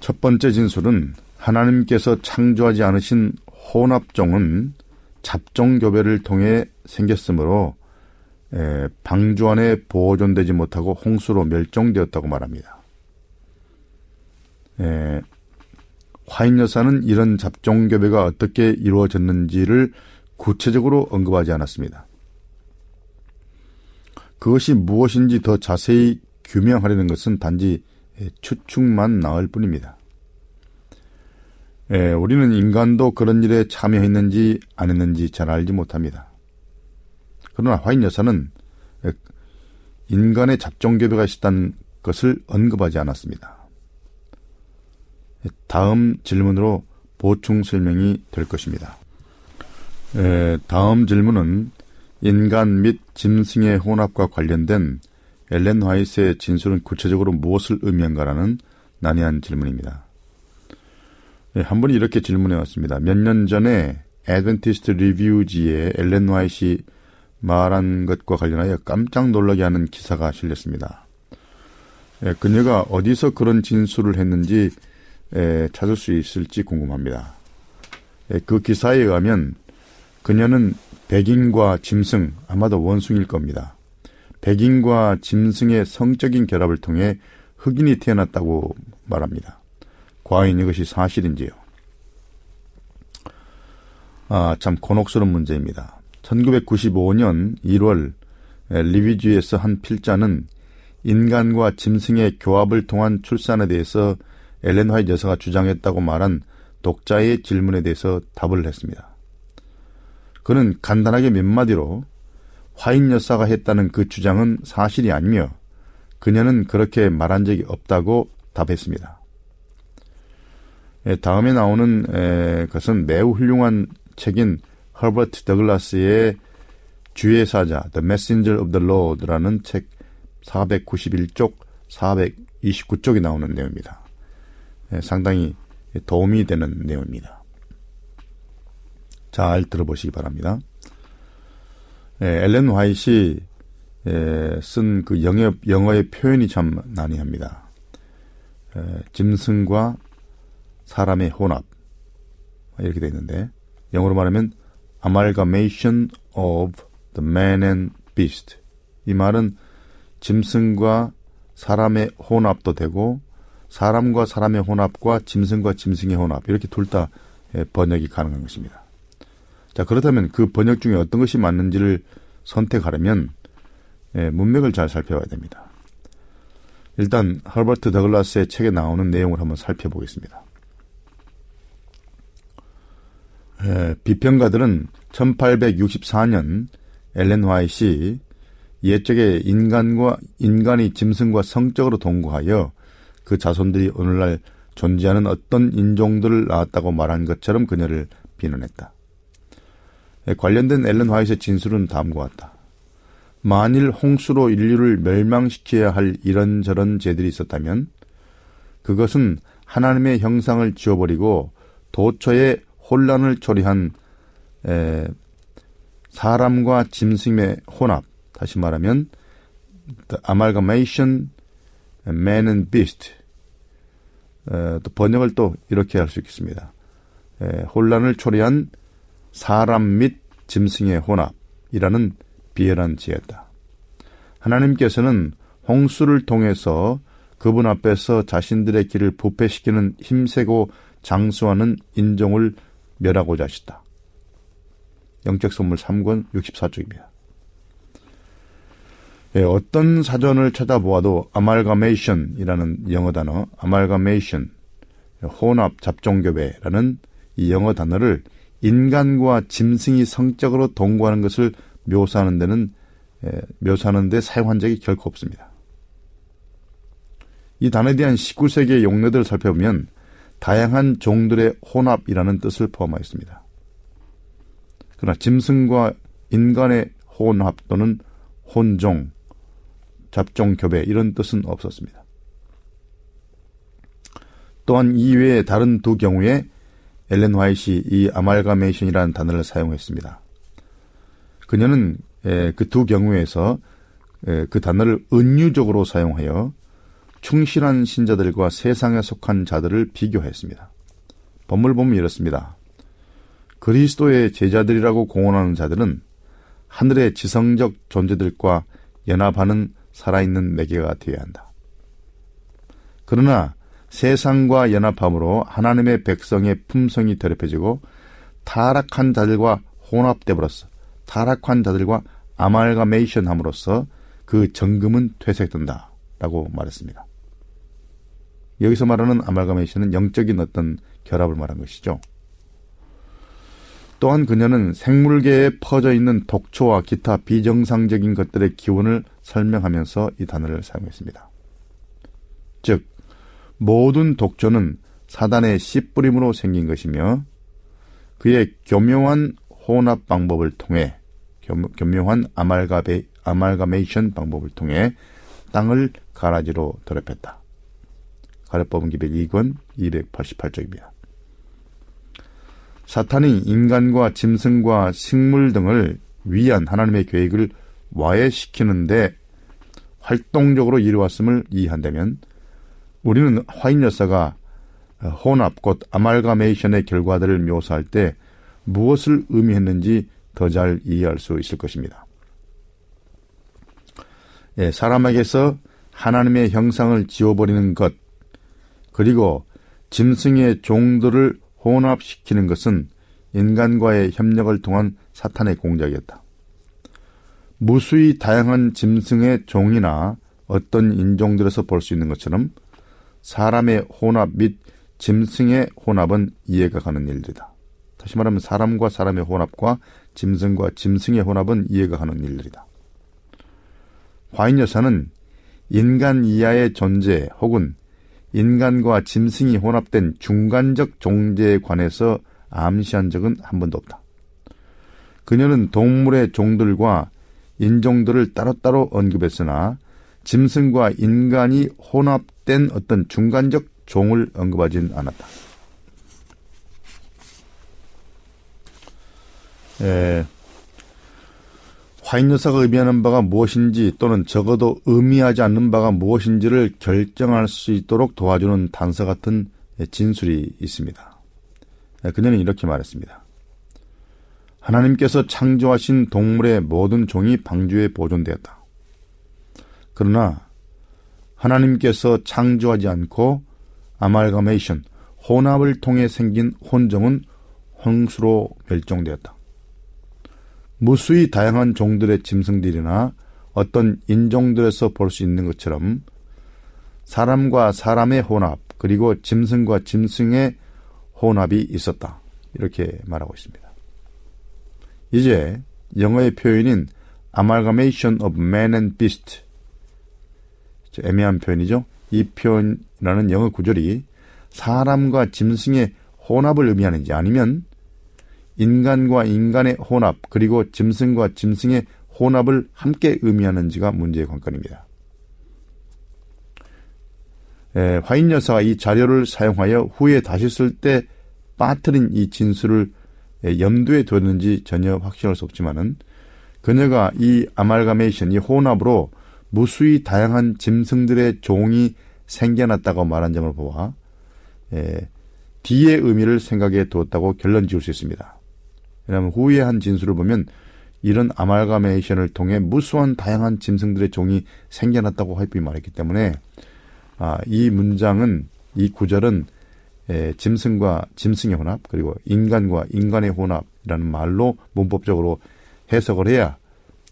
첫 번째 진술은 하나님께서 창조하지 않으신 혼합종은 잡종교배를 통해 생겼으므로 에, 방주 안에 보존되지 못하고 홍수로 멸종되었다고 말합니다. 에, 화인 여사는 이런 잡종교배가 어떻게 이루어졌는지를 구체적으로 언급하지 않았습니다. 그것이 무엇인지 더 자세히 규명하려는 것은 단지 추측만 나을 뿐입니다. 예, 우리는 인간도 그런 일에 참여했는지 안 했는지 잘 알지 못합니다. 그러나 화인 여사는 인간의 잡종교배가 있었다는 것을 언급하지 않았습니다. 다음 질문으로 보충 설명이 될 것입니다. 예, 다음 질문은 인간 및 짐승의 혼합과 관련된 엘렌 화이트의 진술은 구체적으로 무엇을 의미한가라는 난해한 질문입니다. 네, 한 분이 이렇게 질문해 왔습니다. 몇 년 전에 애드벤티스트 리뷰지에 엘렌 화이시 말한 것과 관련하여 깜짝 놀라게 하는 기사가 실렸습니다. 예, 그녀가 어디서 그런 진술을 했는지 예, 찾을 수 있을지 궁금합니다. 예, 그 기사에 의하면 그녀는 백인과 짐승, 아마도 원숭이일 겁니다. 백인과 짐승의 성적인 결합을 통해 흑인이 태어났다고 말합니다. 과연 이것이 사실인지요? 아, 참 곤혹스러운 문제입니다. 1995년 1월 리비주에서 한 필자는 인간과 짐승의 교합을 통한 출산에 대해서 엘렌 화이트 여사가 주장했다고 말한 독자의 질문에 대해서 답을 했습니다. 그는 간단하게 몇 마디로 화인 여사가 했다는 그 주장은 사실이 아니며 그녀는 그렇게 말한 적이 없다고 답했습니다. 예, 다음에 나오는 것은 매우 훌륭한 책인 허버트 더글라스의 주의 사자 The Messenger of the Lord라는 책 491쪽, 429쪽이 나오는 내용입니다. 예, 상당히 도움이 되는 내용입니다. 잘 들어보시기 바랍니다. 예, 엘렌 화이트이 쓴그 영어의 표현이 참 난해합니다. 짐승과 사람의 혼합 이렇게 되어 있는데 영어로 말하면 amalgamation of the man and beast 이 말은 짐승과 사람의 혼합도 되고 사람과 사람의 혼합과 짐승과 짐승의 혼합 이렇게 둘 다 번역이 가능한 것입니다. 자 그렇다면 그 번역 중에 어떤 것이 맞는지를 선택하려면 문맥을 잘 살펴봐야 됩니다. 일단 허버트 더글라스의 책에 나오는 내용을 한번 살펴보겠습니다. 에, 비평가들은 1864년 엘렌 화이시 옛적에 인간과 인간이 짐승과 성적으로 동거하여 그 자손들이 오늘날 존재하는 어떤 인종들을 낳았다고 말한 것처럼 그녀를 비난했다. 예, 관련된 앨런 화이트의 진술은 다음과 같다. 만일 홍수로 인류를 멸망시켜야 할 이런저런 죄들이 있었다면 그것은 하나님의 형상을 지워버리고 도처에 혼란을 초래한 에, 사람과 짐승의 혼합, 다시 말하면 the amalgamation man and beast. 에, 또 번역을 또 이렇게 할 수 있겠습니다. 에, 혼란을 초래한 사람 및 짐승의 혼합이라는 비열한 지혜다. 하나님께서는 홍수를 통해서 그분 앞에서 자신들의 길을 부패시키는 힘세고 장수하는 인종을 멸하고자 하셨다. 영적 선물 3권 64쪽입니다. 예, 어떤 사전을 찾아보아도 amalgamation이라는 영어 단어, amalgamation, 혼합 잡종교배라는 이 영어 단어를 인간과 짐승이 성적으로 동거하는 것을 묘사하는 데는 예, 묘사하는 데 사용한 적이 결코 없습니다. 이 단어에 대한 19세기의 용례들을 살펴보면 다양한 종들의 혼합이라는 뜻을 포함하였습니다. 그러나 짐승과 인간의 혼합 또는 혼종, 잡종 교배 이런 뜻은 없었습니다. 또한 이외에 다른 두 경우에 엘렌 화이트이 이 아말가메이션이라는 단어를 사용했습니다. 그녀는 그 두 경우에서 그 단어를 은유적으로 사용하여 충실한 신자들과 세상에 속한 자들을 비교했습니다. 법물 보면 이렇습니다. 그리스도의 제자들이라고 공언하는 자들은 하늘의 지성적 존재들과 연합하는 살아있는 매개가 되어야 한다. 그러나 세상과 연합함으로 하나님의 백성의 품성이 더럽혀지고 타락한 자들과 혼합돼 버렸어. 타락한 자들과 아말가메이션 함으로써 그 정금은 퇴색된다. 라고 말했습니다. 여기서 말하는 아말가메이션은 영적인 어떤 결합을 말한 것이죠. 또한 그녀는 생물계에 퍼져 있는 독초와 기타 비정상적인 것들의 기원을 설명하면서 이 단어를 사용했습니다. 즉, 모든 독초는 사단의 씨뿌림으로 생긴 것이며 그의 교묘한 혼합 방법을 통해 교묘한 아말가베, 아말가메이션 방법을 통해 땅을 가라지로 더럽혔다. 가래법은 기백 2권 288쪽입니다. 사탄이 인간과 짐승과 식물 등을 위한 하나님의 계획을 와해시키는데 활동적으로 이루었음을 이해한다면 우리는 화인 여사가 혼합 곧 아말가메이션의 결과들을 묘사할 때 무엇을 의미했는지 더 잘 이해할 수 있을 것입니다. 예, 사람에게서 하나님의 형상을 지워버리는 것, 그리고 짐승의 종들을 혼합시키는 것은 인간과의 협력을 통한 사탄의 공작이었다. 무수히 다양한 짐승의 종이나 어떤 인종들에서 볼 수 있는 것처럼 사람의 혼합 및 짐승의 혼합은 이해가 가는 일들이다. 다시 말하면 사람과 사람의 혼합과 짐승과 짐승의 혼합은 이해가 가는 일들이다. 화인 여사는 인간 이하의 존재 혹은 인간과 짐승이 혼합된 중간적 종제에 관해서 암시한 적은 한 번도 없다. 그녀는 동물의 종들과 인종들을 따로따로 언급했으나 짐승과 인간이 혼합 된 어떤 중간적 종을 언급하진 않았다. 에, 화인 여사가 의미하는 바가 무엇인지 또는 적어도 의미하지 않는 바가 무엇인지를 결정할 수 있도록 도와주는 단서 같은 진술이 있습니다. 그녀는 이렇게 말했습니다. 하나님께서 창조하신 동물의 모든 종이 방주에 보존되었다. 그러나 하나님께서 창조하지 않고 아말가메이션, 혼합을 통해 생긴 혼종은 홍수로 멸종되었다. 무수히 다양한 종들의 짐승들이나 어떤 인종들에서 볼 수 있는 것처럼 사람과 사람의 혼합 그리고 짐승과 짐승의 혼합이 있었다. 이렇게 말하고 있습니다. 이제 영어의 표현인 amalgamation of man and beast. 애매한 표현이죠. 이 표현이라는 영어 구절이 사람과 짐승의 혼합을 의미하는지 아니면 인간과 인간의 혼합 그리고 짐승과 짐승의 혼합을 함께 의미하는지가 문제의 관건입니다. 에, 화인 여사가 이 자료를 사용하여 후에 다시 쓸 때 빠뜨린 이 진술을 염두에 뒀는지 전혀 확신할 수 없지만은 그녀가 이 아말가메이션, 이 혼합으로 무수히 다양한 짐승들의 종이 생겨났다고 말한 점을 보아 에, 뒤의 의미를 생각해 두었다고 결론 지을 수 있습니다. 왜냐하면 후에 한 진술을 보면 이런 아말가메이션을 통해 무수한 다양한 짐승들의 종이 생겨났다고 하이프이 말했기 때문에 아, 이 문장은 이 구절은 에, 짐승과 짐승의 혼합 그리고 인간과 인간의 혼합이라는 말로 문법적으로 해석을 해야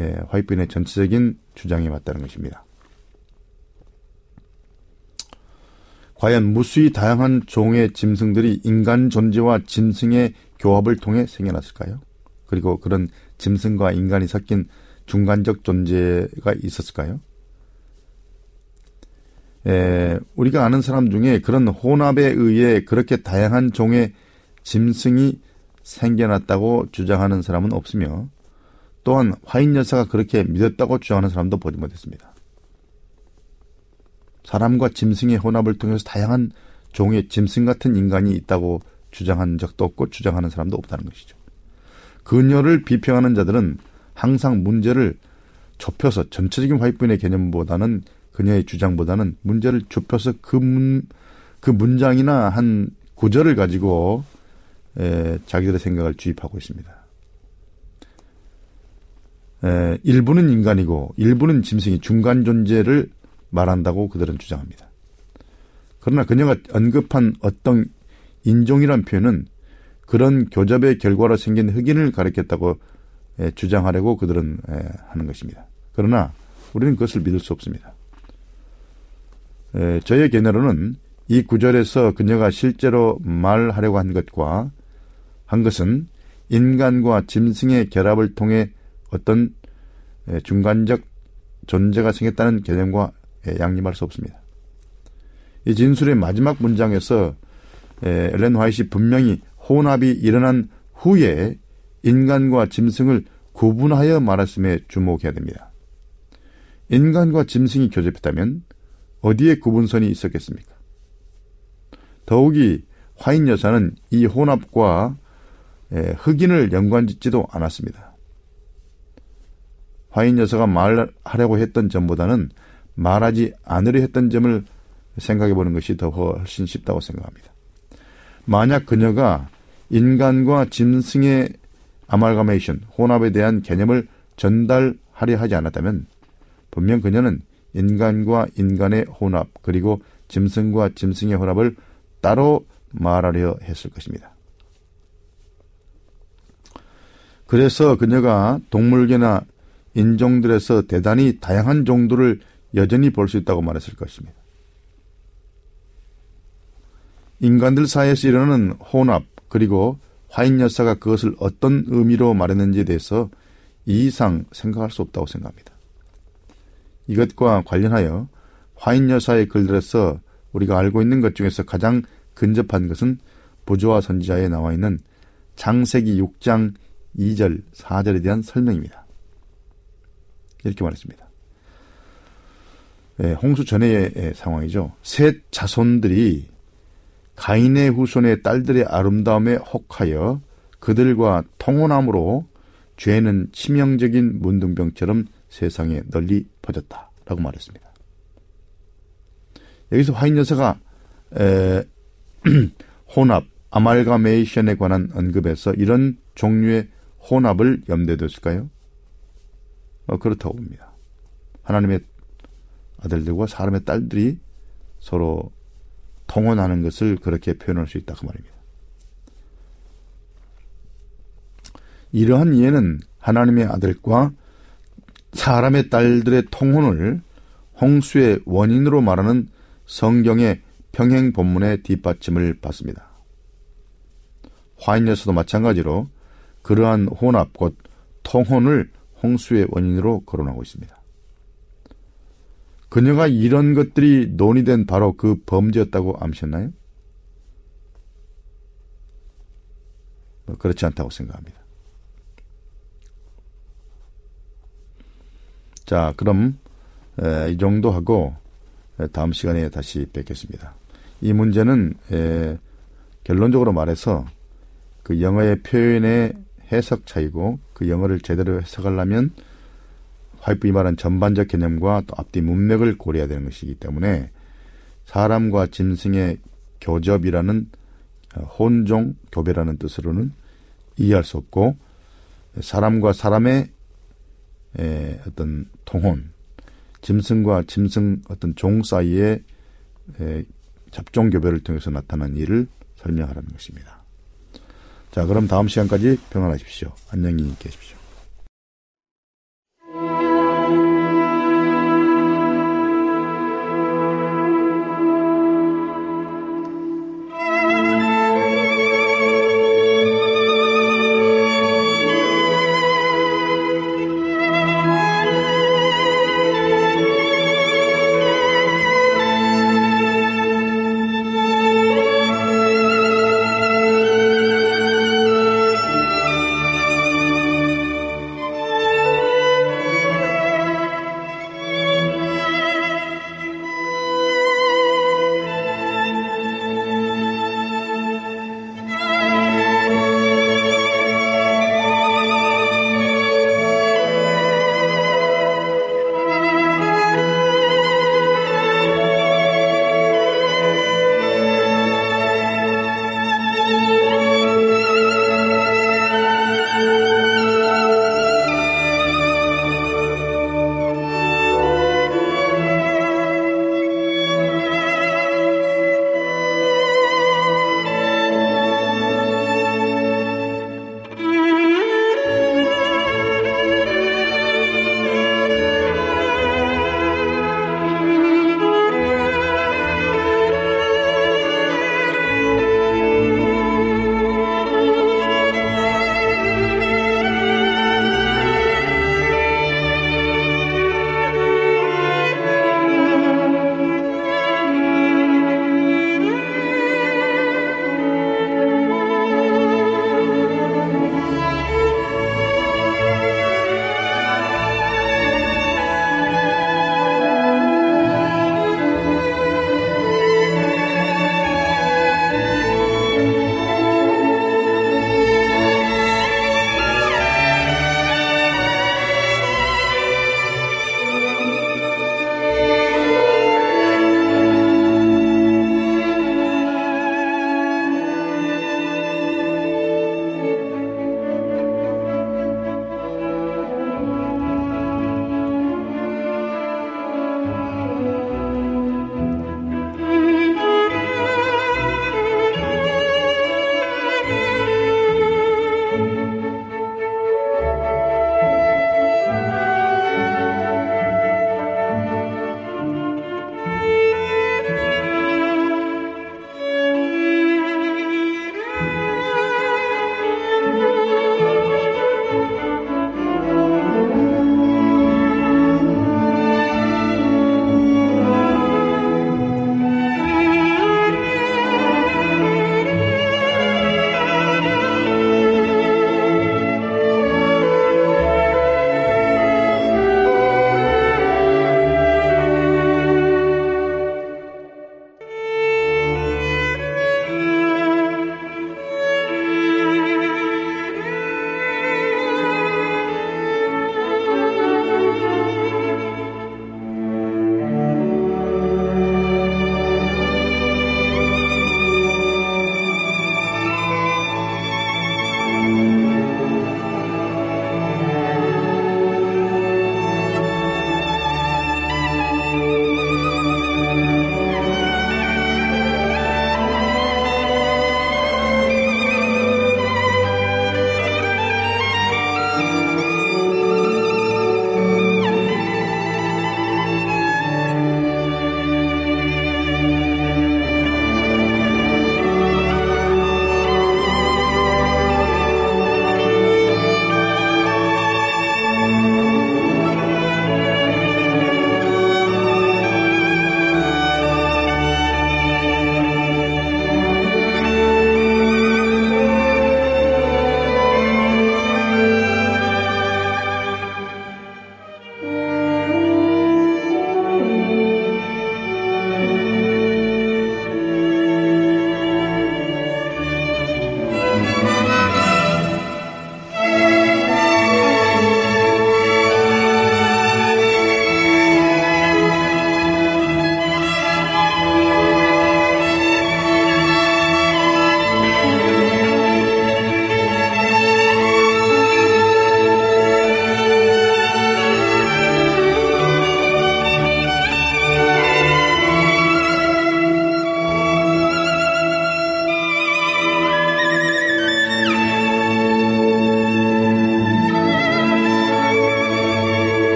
에, 화이트인의 전체적인 주장이 맞다는 것입니다. 과연 무수히 다양한 종의 짐승들이 인간 존재와 짐승의 교합을 통해 생겨났을까요? 그리고 그런 짐승과 인간이 섞인 중간적 존재가 있었을까요? 에, 우리가 아는 사람 중에 그런 혼합에 의해 그렇게 다양한 종의 짐승이 생겨났다고 주장하는 사람은 없으며 또한 화인 여사가 그렇게 믿었다고 주장하는 사람도 보지 못했습니다. 사람과 짐승의 혼합을 통해서 다양한 종의 짐승 같은 인간이 있다고 주장한 적도 없고 주장하는 사람도 없다는 것이죠. 그녀를 비평하는 자들은 항상 문제를 좁혀서 전체적인 화이트인의 개념보다는 그녀의 주장보다는 문제를 좁혀서 그 문, 그 문장이나 한 구절을 가지고 에, 자기들의 생각을 주입하고 있습니다. 에, 일부는 인간이고 일부는 짐승이 중간 존재를 말한다고 그들은 주장합니다. 그러나 그녀가 언급한 어떤 인종이란 표현은 그런 교접의 결과로 생긴 흑인을 가리켰다고 주장하려고 그들은 하는 것입니다. 그러나 우리는 그것을 믿을 수 없습니다. 저의 견해로는 이 구절에서 그녀가 실제로 말하려고 한 것과 한 것은 인간과 짐승의 결합을 통해 어떤 중간적 존재가 생겼다는 개념과 양립할 수 없습니다. 이 진술의 마지막 문장에서 엘렌 화이트이 분명히 혼합이 일어난 후에 인간과 짐승을 구분하여 말했음에 주목해야 됩니다. 인간과 짐승이 교접했다면 어디에 구분선이 있었겠습니까? 더욱이 화인 여사는 이 혼합과 흑인을 연관짓지도 않았습니다. 화인 여사가 말하려고 했던 점보다는 말하지 않으려 했던 점을 생각해 보는 것이 더 훨씬 쉽다고 생각합니다. 만약 그녀가 인간과 짐승의 아말가메이션, 혼합에 대한 개념을 전달하려 하지 않았다면 분명 그녀는 인간과 인간의 혼합 그리고 짐승과 짐승의 혼합을 따로 말하려 했을 것입니다. 그래서 그녀가 동물계나 인종들에서 대단히 다양한 종들을 여전히 볼 수 있다고 말했을 것입니다. 인간들 사이에서 일어나는 혼합 그리고 화인 여사가 그것을 어떤 의미로 말했는지에 대해서 이 이상 생각할 수 없다고 생각합니다. 이것과 관련하여 화인 여사의 글들에서 우리가 알고 있는 것 중에서 가장 근접한 것은 부조와 선지자에 나와 있는 장세기 6장 2절, 4절에 대한 설명입니다. 이렇게 말했습니다. 네, 홍수 전의 상황이죠. 셋 자손들이 가인의 후손의 딸들의 아름다움에 혹하여 그들과 통혼함으로 죄는 치명적인 문둥병처럼 세상에 널리 퍼졌다. 라고 말했습니다. 여기서 화인 여사가 에, 혼합, 아말가메이션에 관한 언급에서 이런 종류의 혼합을 염두에 뒀을까요? 어, 그렇다고 봅니다. 하나님의 아들들과 사람의 딸들이 서로 통혼하는 것을 그렇게 표현할 수 있다 그 말입니다. 이러한 이해는 하나님의 아들과 사람의 딸들의 통혼을 홍수의 원인으로 말하는 성경의 평행 본문의 뒷받침을 받습니다. 화인에서도 마찬가지로 그러한 혼합 곧 통혼을 홍수의 원인으로 거론하고 있습니다. 그녀가 이런 것들이 논의된 바로 그 범죄였다고 암시했나요? 뭐 그렇지 않다고 생각합니다. 자, 그럼 에, 이 정도 하고 다음 시간에 다시 뵙겠습니다. 이 문제는 에, 결론적으로 말해서 그 영어의 표현의 해석 차이고 그 영어를 제대로 해석하려면 화이프이 말한 전반적 개념과 또 앞뒤 문맥을 고려해야 되는 것이기 때문에 사람과 짐승의 교접이라는 어, 혼종 교배라는 뜻으로는 이해할 수 없고 사람과 사람의 어떤 통혼, 짐승과 짐승 어떤 종 사이의 잡종 교배를 통해서 나타난 일을 설명하라는 것입니다. 자, 그럼 다음 시간까지 평안하십시오. 안녕히 계십시오.